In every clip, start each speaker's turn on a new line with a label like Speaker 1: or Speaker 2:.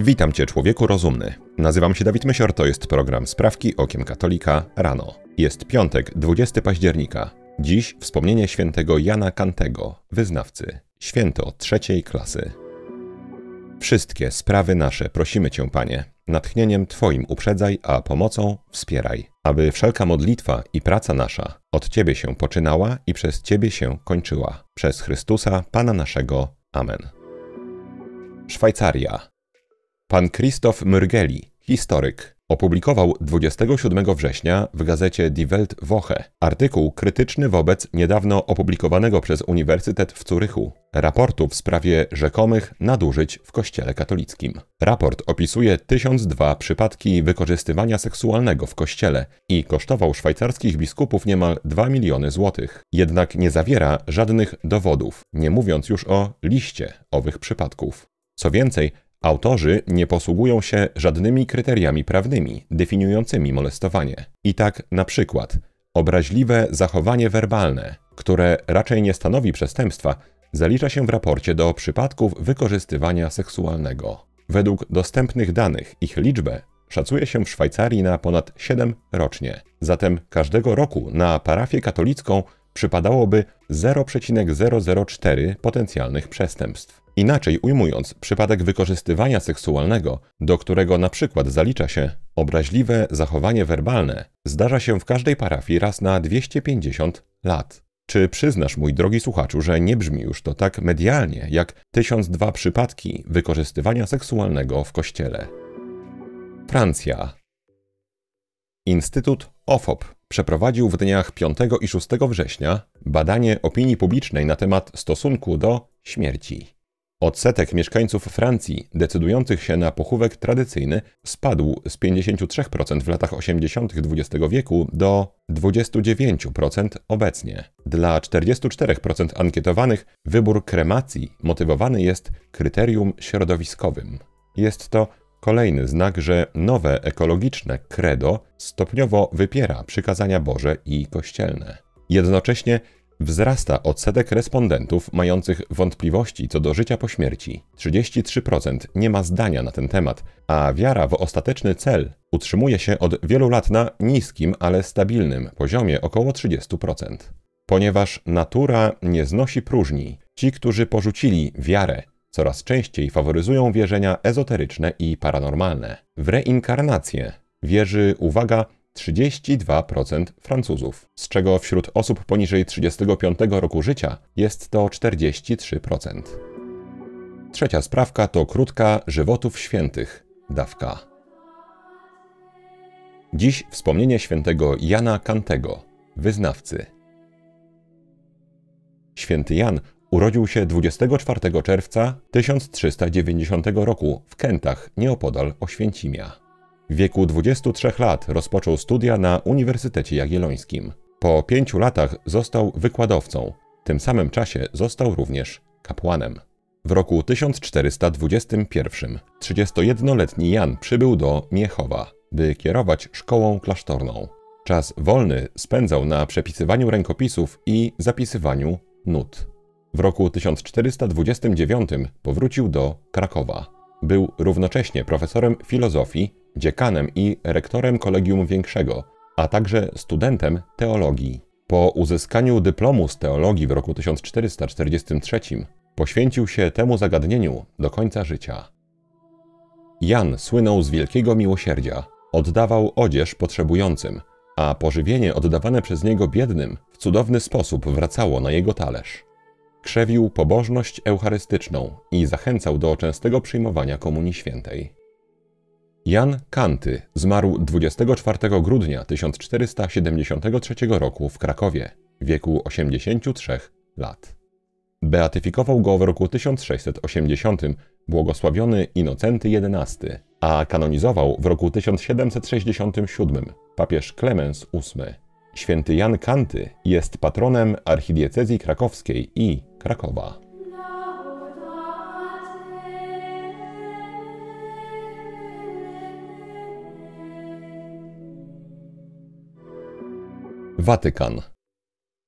Speaker 1: Witam Cię, człowieku rozumny. Nazywam się Dawid Mysior, to jest program Sprawki Okiem Katolika rano. Jest piątek, 20 października. Dziś wspomnienie świętego Jana Kantego, wyznawcy, święto trzeciej klasy. Wszystkie sprawy nasze prosimy Cię, Panie, natchnieniem Twoim uprzedzaj, a pomocą wspieraj, aby wszelka modlitwa i praca nasza od Ciebie się poczynała i przez Ciebie się kończyła. Przez Chrystusa, Pana naszego. Amen. Szwajcaria. Pan Christoph Mürgeli, historyk, opublikował 27 września w gazecie Die Welt Woche artykuł krytyczny wobec niedawno opublikowanego przez Uniwersytet w Curychu raportu w sprawie rzekomych nadużyć w Kościele katolickim. Raport opisuje 1002 przypadki wykorzystywania seksualnego w Kościele i kosztował szwajcarskich biskupów niemal 2 miliony złotych. Jednak nie zawiera żadnych dowodów, nie mówiąc już o liście owych przypadków. Co więcej, Autorzy nie posługują się żadnymi kryteriami prawnymi definiującymi molestowanie. I tak na przykład obraźliwe zachowanie werbalne, które raczej nie stanowi przestępstwa, zalicza się w raporcie do przypadków wykorzystywania seksualnego. Według dostępnych danych ich liczbę szacuje się w Szwajcarii na ponad 7 rocznie. Zatem każdego roku na parafię katolicką przypadałoby 0,004 potencjalnych przestępstw. Inaczej ujmując, przypadek wykorzystywania seksualnego, do którego na przykład zalicza się obraźliwe zachowanie werbalne, zdarza się w każdej parafii raz na 250 lat. Czy przyznasz, mój drogi słuchaczu, że nie brzmi już to tak medialnie jak 1002 przypadki wykorzystywania seksualnego w kościele? Francja. Instytut OFOP przeprowadził w dniach 5 i 6 września badanie opinii publicznej na temat stosunku do śmierci. Odsetek mieszkańców Francji decydujących się na pochówek tradycyjny spadł z 53% w latach 80. XX wieku do 29% obecnie. Dla 44% ankietowanych wybór kremacji motywowany jest kryterium środowiskowym. Jest to kolejny znak, że nowe ekologiczne credo stopniowo wypiera przykazania Boże i kościelne. Jednocześnie Wzrasta odsetek respondentów mających wątpliwości co do życia po śmierci. 33% nie ma zdania na ten temat, a wiara w ostateczny cel utrzymuje się od wielu lat na niskim, ale stabilnym poziomie około 30%. Ponieważ natura nie znosi próżni, ci, którzy porzucili wiarę, coraz częściej faworyzują wierzenia ezoteryczne i paranormalne. W reinkarnację wierzy, uwaga, 32% Francuzów, z czego wśród osób poniżej 35 roku życia jest to 43%. Trzecia sprawka to krótka żywotów świętych, dawka. Dziś wspomnienie świętego Jana Kantego, wyznawcy. Święty Jan urodził się 24 czerwca 1390 roku w Kętach, nieopodal Oświęcimia. W wieku 23 lat rozpoczął studia na Uniwersytecie Jagiellońskim. Po pięciu latach został wykładowcą. W tym samym czasie został również kapłanem. W roku 1421 31-letni Jan przybył do Miechowa, by kierować szkołą klasztorną. Czas wolny spędzał na przepisywaniu rękopisów i zapisywaniu nut. W roku 1429 powrócił do Krakowa. Był równocześnie profesorem filozofii dziekanem i rektorem kolegium większego, a także studentem teologii. Po uzyskaniu dyplomu z teologii w roku 1443 poświęcił się temu zagadnieniu do końca życia. Jan słynął z wielkiego miłosierdzia, oddawał odzież potrzebującym, a pożywienie oddawane przez niego biednym w cudowny sposób wracało na jego talerz. Krzewił pobożność eucharystyczną i zachęcał do częstego przyjmowania Komunii Świętej. Jan Kanty zmarł 24 grudnia 1473 roku w Krakowie w wieku 83 lat. Beatyfikował go w roku 1680 błogosławiony Inocenty XI, a kanonizował w roku 1767 papież Klemens VIII. Święty Jan Kanty jest patronem archidiecezji krakowskiej i Krakowa. Watykan.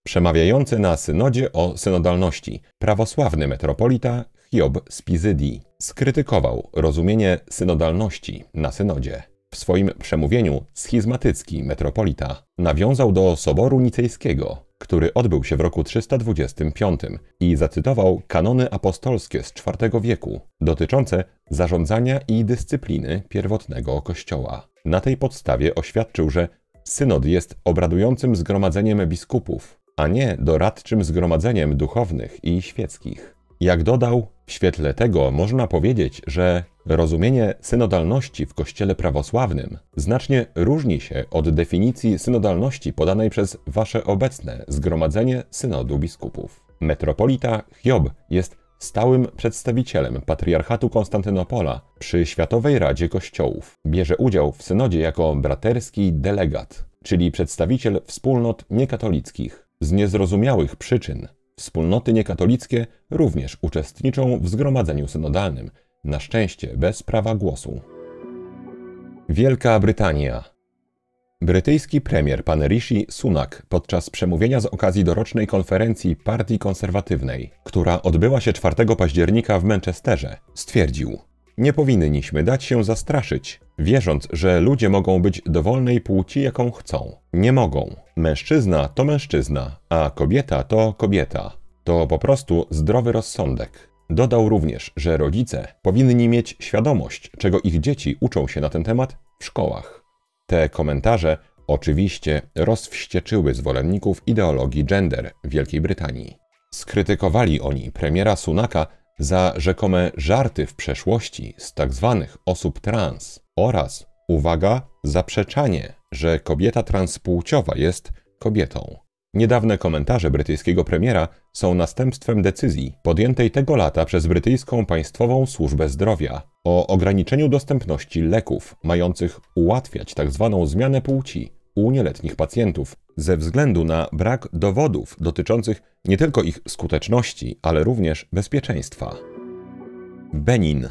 Speaker 1: Przemawiający na synodzie o synodalności, prawosławny metropolita Hiob z Pizydii skrytykował rozumienie synodalności na synodzie. W swoim przemówieniu schizmatycki metropolita nawiązał do Soboru Nicejskiego, który odbył się w roku 325 i zacytował kanony apostolskie z IV wieku dotyczące zarządzania i dyscypliny pierwotnego Kościoła. Na tej podstawie oświadczył, że synod jest obradującym zgromadzeniem biskupów, a nie doradczym zgromadzeniem duchownych i świeckich. Jak dodał, w świetle tego można powiedzieć, że rozumienie synodalności w Kościele prawosławnym znacznie różni się od definicji synodalności podanej przez wasze obecne Zgromadzenie Synodu Biskupów. Metropolita Hiob jest stałym przedstawicielem Patriarchatu Konstantynopola przy Światowej Radzie Kościołów. Bierze udział w synodzie jako braterski delegat, czyli przedstawiciel wspólnot niekatolickich. Z niezrozumiałych przyczyn Wspólnoty niekatolickie również uczestniczą w zgromadzeniu synodalnym, na szczęście bez prawa głosu. Wielka Brytania Brytyjski premier pan Rishi Sunak podczas przemówienia z okazji dorocznej konferencji Partii Konserwatywnej, która odbyła się 4 października w Manchesterze, stwierdził: Nie powinniśmy dać się zastraszyć, wierząc, że ludzie mogą być dowolnej płci, jaką chcą. Nie mogą. Mężczyzna to mężczyzna, a kobieta to kobieta. To po prostu zdrowy rozsądek. Dodał również, że rodzice powinni mieć świadomość, czego ich dzieci uczą się na ten temat w szkołach. Te komentarze oczywiście rozwścieczyły zwolenników ideologii gender Wielkiej Brytanii. Skrytykowali oni premiera Sunaka za rzekome żarty w przeszłości z tzw. Tak osób trans oraz, uwaga, zaprzeczanie, że kobieta transpłciowa jest kobietą. Niedawne komentarze brytyjskiego premiera są następstwem decyzji podjętej tego lata przez brytyjską Państwową Służbę Zdrowia o ograniczeniu dostępności leków mających ułatwiać tzw. Tak zmianę płci u nieletnich pacjentów ze względu na brak dowodów dotyczących nie tylko ich skuteczności, ale również bezpieczeństwa. Benin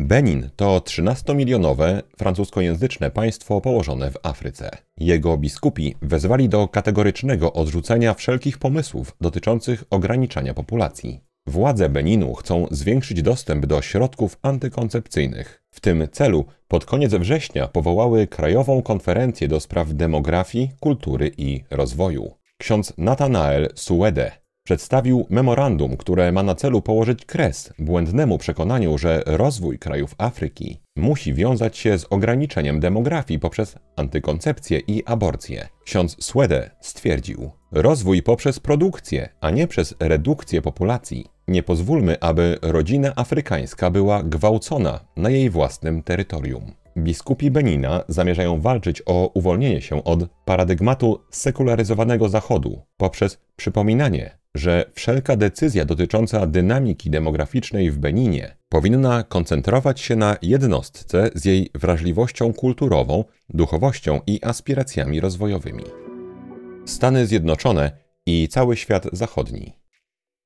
Speaker 1: Benin to 13-milionowe francuskojęzyczne państwo położone w Afryce. Jego biskupi wezwali do kategorycznego odrzucenia wszelkich pomysłów dotyczących ograniczania populacji. Władze Beninu chcą zwiększyć dostęp do środków antykoncepcyjnych. W tym celu pod koniec września powołały Krajową Konferencję do spraw demografii, kultury i rozwoju. Ksiądz Nathanael Suede, przedstawił memorandum, które ma na celu położyć kres błędnemu przekonaniu, że rozwój krajów Afryki musi wiązać się z ograniczeniem demografii poprzez antykoncepcję i aborcję. Ksiądz Swede stwierdził: Rozwój poprzez produkcję, a nie przez redukcję populacji. Nie pozwólmy, aby rodzina afrykańska była gwałcona na jej własnym terytorium. Biskupi Benina zamierzają walczyć o uwolnienie się od paradygmatu sekularyzowanego Zachodu poprzez przypominanie, że wszelka decyzja dotycząca dynamiki demograficznej w Beninie powinna koncentrować się na jednostce z jej wrażliwością kulturową, duchowością i aspiracjami rozwojowymi. Stany Zjednoczone i cały świat zachodni.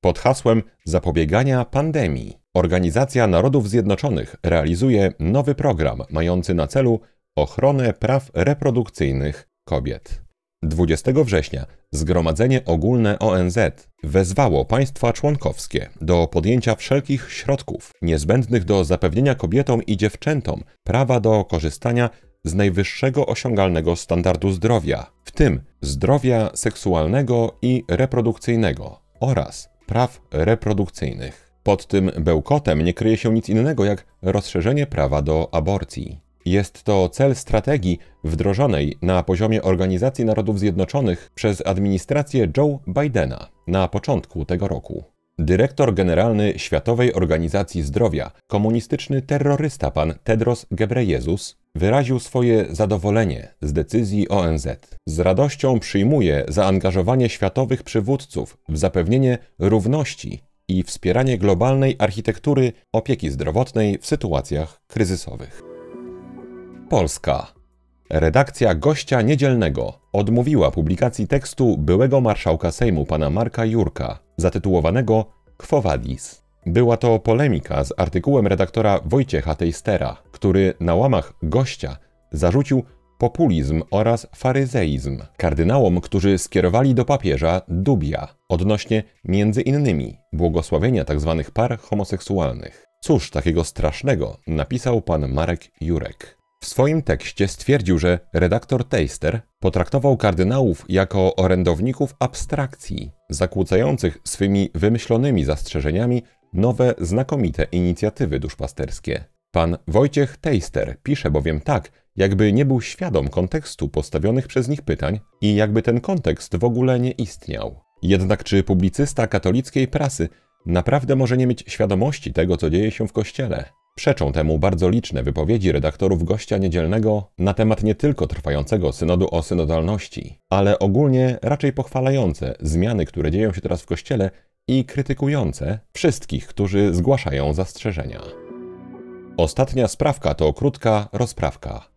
Speaker 1: Pod hasłem zapobiegania pandemii Organizacja Narodów Zjednoczonych realizuje nowy program mający na celu ochronę praw reprodukcyjnych kobiet. 20 września Zgromadzenie Ogólne ONZ wezwało państwa członkowskie do podjęcia wszelkich środków niezbędnych do zapewnienia kobietom i dziewczętom prawa do korzystania z najwyższego osiągalnego standardu zdrowia, w tym zdrowia seksualnego i reprodukcyjnego oraz praw reprodukcyjnych. Pod tym bełkotem nie kryje się nic innego jak rozszerzenie prawa do aborcji. Jest to cel strategii wdrożonej na poziomie Organizacji Narodów Zjednoczonych przez administrację Joe Bidena na początku tego roku. Dyrektor generalny Światowej Organizacji Zdrowia, komunistyczny terrorysta pan Tedros Ghebreyesus, wyraził swoje zadowolenie z decyzji ONZ. Z radością przyjmuje zaangażowanie światowych przywódców w zapewnienie równości i wspieranie globalnej architektury opieki zdrowotnej w sytuacjach kryzysowych. Polska. Redakcja gościa niedzielnego odmówiła publikacji tekstu byłego marszałka Sejmu pana Marka Jurka, zatytułowanego Quo Vadis. Była to polemika z artykułem redaktora Wojciecha Tejstera, który na łamach gościa zarzucił populizm oraz faryzeizm kardynałom, którzy skierowali do papieża dubia odnośnie między innymi błogosławienia tzw. Tak par homoseksualnych. Cóż takiego strasznego napisał pan Marek Jurek. W swoim tekście stwierdził, że redaktor Taster potraktował kardynałów jako orędowników abstrakcji, zakłócających swymi wymyślonymi zastrzeżeniami nowe, znakomite inicjatywy duszpasterskie. Pan Wojciech Taster pisze bowiem tak, jakby nie był świadom kontekstu postawionych przez nich pytań i jakby ten kontekst w ogóle nie istniał. Jednak czy publicysta katolickiej prasy naprawdę może nie mieć świadomości tego, co dzieje się w kościele? Przeczą temu bardzo liczne wypowiedzi redaktorów gościa niedzielnego na temat nie tylko trwającego synodu o synodalności, ale ogólnie raczej pochwalające zmiany, które dzieją się teraz w kościele i krytykujące wszystkich, którzy zgłaszają zastrzeżenia. Ostatnia sprawka to krótka rozprawka.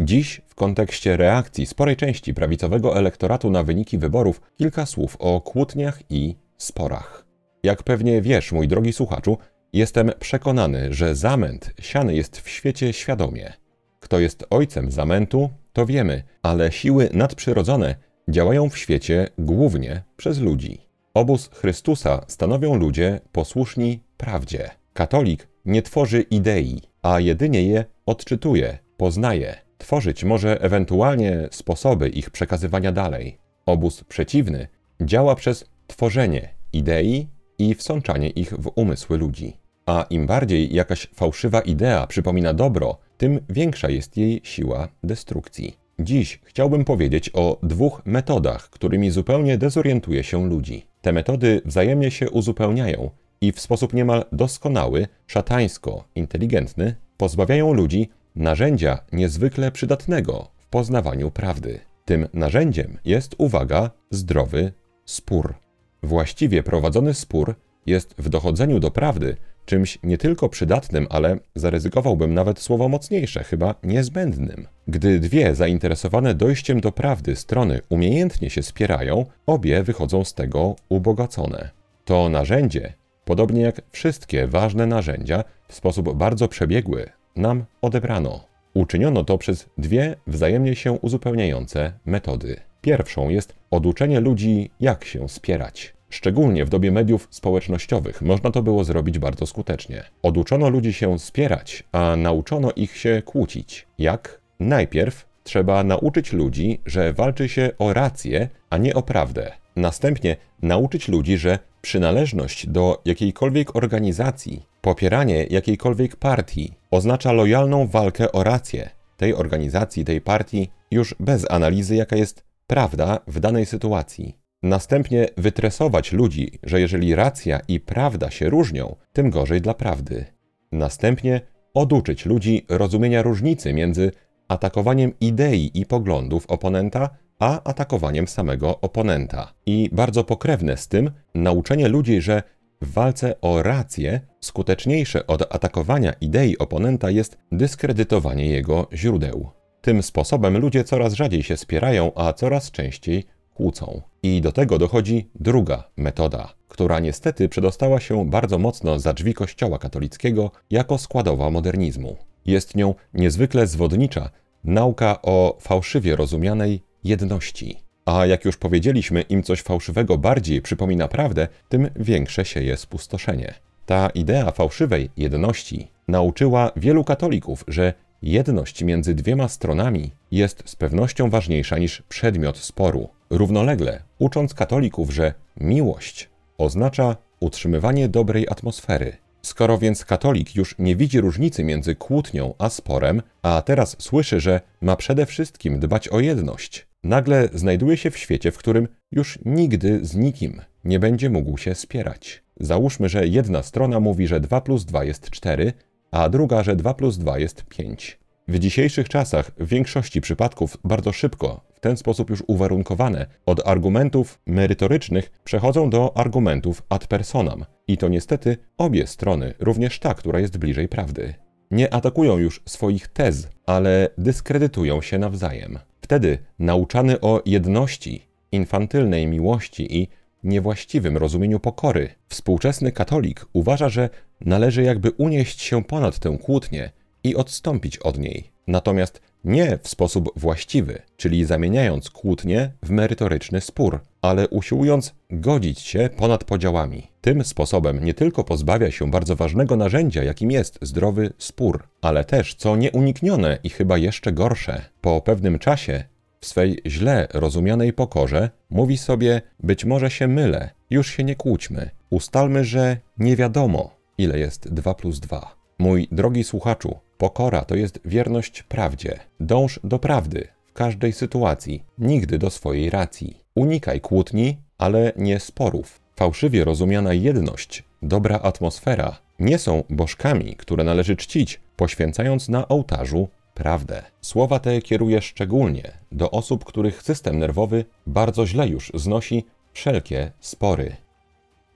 Speaker 1: Dziś, w kontekście reakcji sporej części prawicowego elektoratu na wyniki wyborów, kilka słów o kłótniach i sporach. Jak pewnie wiesz, mój drogi słuchaczu, jestem przekonany, że zamęt siany jest w świecie świadomie. Kto jest ojcem zamętu, to wiemy, ale siły nadprzyrodzone działają w świecie głównie przez ludzi. Obóz Chrystusa stanowią ludzie posłuszni prawdzie. Katolik nie tworzy idei, a jedynie je odczytuje, poznaje. Tworzyć może ewentualnie sposoby ich przekazywania dalej. Obóz przeciwny działa przez tworzenie idei i wsączanie ich w umysły ludzi. A im bardziej jakaś fałszywa idea przypomina dobro, tym większa jest jej siła destrukcji. Dziś chciałbym powiedzieć o dwóch metodach, którymi zupełnie dezorientuje się ludzi. Te metody wzajemnie się uzupełniają i w sposób niemal doskonały, szatańsko inteligentny, pozbawiają ludzi narzędzia niezwykle przydatnego w poznawaniu prawdy. Tym narzędziem jest, uwaga, zdrowy spór. Właściwie prowadzony spór jest w dochodzeniu do prawdy czymś nie tylko przydatnym, ale zaryzykowałbym nawet słowo mocniejsze, chyba niezbędnym. Gdy dwie zainteresowane dojściem do prawdy strony umiejętnie się spierają, obie wychodzą z tego ubogacone. To narzędzie, podobnie jak wszystkie ważne narzędzia, w sposób bardzo przebiegły nam odebrano. Uczyniono to przez dwie wzajemnie się uzupełniające metody. Pierwszą jest oduczenie ludzi, jak się spierać. Szczególnie w dobie mediów społecznościowych można to było zrobić bardzo skutecznie. Oduczono ludzi się spierać, a nauczono ich się kłócić. Jak? Najpierw trzeba nauczyć ludzi, że walczy się o rację, a nie o prawdę. Następnie nauczyć ludzi, że przynależność do jakiejkolwiek organizacji, popieranie jakiejkolwiek partii oznacza lojalną walkę o rację tej organizacji, tej partii, już bez analizy, jaka jest prawda w danej sytuacji. Następnie wytresować ludzi, że jeżeli racja i prawda się różnią, tym gorzej dla prawdy. Następnie oduczyć ludzi rozumienia różnicy między atakowaniem idei i poglądów oponenta, a atakowaniem samego oponenta. I bardzo pokrewne z tym nauczenie ludzi, że w walce o rację skuteczniejsze od atakowania idei oponenta jest dyskredytowanie jego źródeł. Tym sposobem ludzie coraz rzadziej się spierają, a coraz częściej kłócą. I do tego dochodzi druga metoda, która niestety przedostała się bardzo mocno za drzwi Kościoła katolickiego jako składowa modernizmu. Jest nią niezwykle zwodnicza nauka o fałszywie rozumianej jedności. A jak już powiedzieliśmy, im coś fałszywego bardziej przypomina prawdę, tym większe się jest spustoszenie. Ta idea fałszywej jedności nauczyła wielu katolików, że jedność między dwiema stronami jest z pewnością ważniejsza niż przedmiot sporu. Równolegle ucząc katolików, że miłość oznacza utrzymywanie dobrej atmosfery. Skoro więc katolik już nie widzi różnicy między kłótnią a sporem, a teraz słyszy, że ma przede wszystkim dbać o jedność, nagle znajduje się w świecie, w którym już nigdy z nikim nie będzie mógł się spierać. Załóżmy, że jedna strona mówi, że 2 plus 2 jest 4, a druga, że 2 plus 2 jest 5. W dzisiejszych czasach w większości przypadków bardzo szybko, w ten sposób już uwarunkowane, od argumentów merytorycznych przechodzą do argumentów ad personam. I to niestety obie strony, również ta, która jest bliżej prawdy. Nie atakują już swoich tez, ale dyskredytują się nawzajem. Wtedy nauczany o jedności, infantylnej miłości i niewłaściwym rozumieniu pokory, współczesny katolik uważa, że należy jakby unieść się ponad tę kłótnię i odstąpić od niej. Natomiast Nie w sposób właściwy, czyli zamieniając kłótnie w merytoryczny spór, ale usiłując godzić się ponad podziałami. Tym sposobem nie tylko pozbawia się bardzo ważnego narzędzia, jakim jest zdrowy spór, ale też, co nieuniknione i chyba jeszcze gorsze, po pewnym czasie w swej źle rozumianej pokorze mówi sobie: Być może się mylę, już się nie kłóćmy. Ustalmy, że nie wiadomo, ile jest 2 plus 2. Mój drogi słuchaczu, pokora to jest wierność prawdzie. Dąż do prawdy w każdej sytuacji, nigdy do swojej racji. Unikaj kłótni, ale nie sporów. Fałszywie rozumiana jedność, dobra atmosfera nie są bożkami, które należy czcić, poświęcając na ołtarzu prawdę. Słowa te kieruję szczególnie do osób, których system nerwowy bardzo źle już znosi wszelkie spory.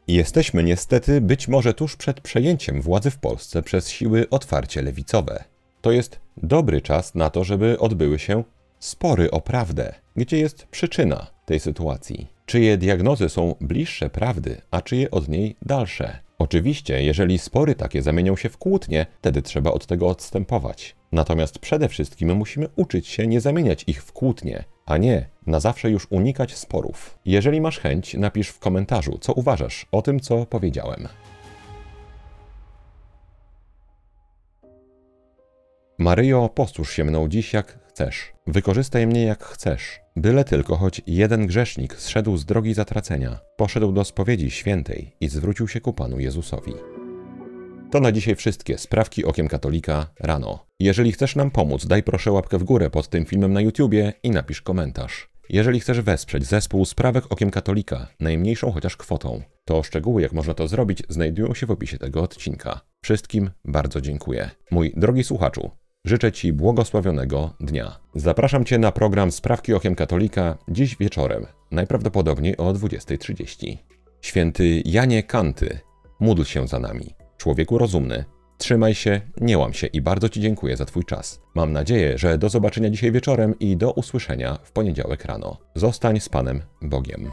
Speaker 1: Jesteśmy niestety być może tuż przed przejęciem władzy w Polsce przez siły otwarcie lewicowe. To jest dobry czas na to, żeby odbyły się spory o prawdę. Gdzie jest przyczyna tej sytuacji? Czyje diagnozy są bliższe prawdy, a czyje od niej dalsze? Oczywiście, jeżeli spory takie zamienią się w kłótnie, wtedy trzeba od tego odstępować. Natomiast przede wszystkim musimy uczyć się nie zamieniać ich w kłótnie, a nie na zawsze już unikać sporów. Jeżeli masz chęć, napisz w komentarzu, co uważasz o tym, co powiedziałem. Maryjo, posłuż się mną dziś jak chcesz. Wykorzystaj mnie jak chcesz. Byle tylko choć jeden grzesznik zszedł z drogi zatracenia, poszedł do spowiedzi świętej i zwrócił się ku Panu Jezusowi. To na dzisiaj wszystkie sprawki okiem katolika rano. Jeżeli chcesz nam pomóc, daj proszę łapkę w górę pod tym filmem na YouTubie i napisz komentarz. Jeżeli chcesz wesprzeć zespół Sprawek Okiem Katolika najmniejszą chociaż kwotą, to szczegóły jak można to zrobić znajdują się w opisie tego odcinka. Wszystkim bardzo dziękuję. Mój drogi słuchaczu, życzę Ci błogosławionego dnia. Zapraszam Cię na program Sprawki Okiem Katolika dziś wieczorem, najprawdopodobniej o 20.30. Święty Janie Kanty, módl się za nami. Człowieku rozumny, trzymaj się, nie łam się i bardzo Ci dziękuję za Twój czas. Mam nadzieję, że do zobaczenia dzisiaj wieczorem i do usłyszenia w poniedziałek rano. Zostań z Panem Bogiem.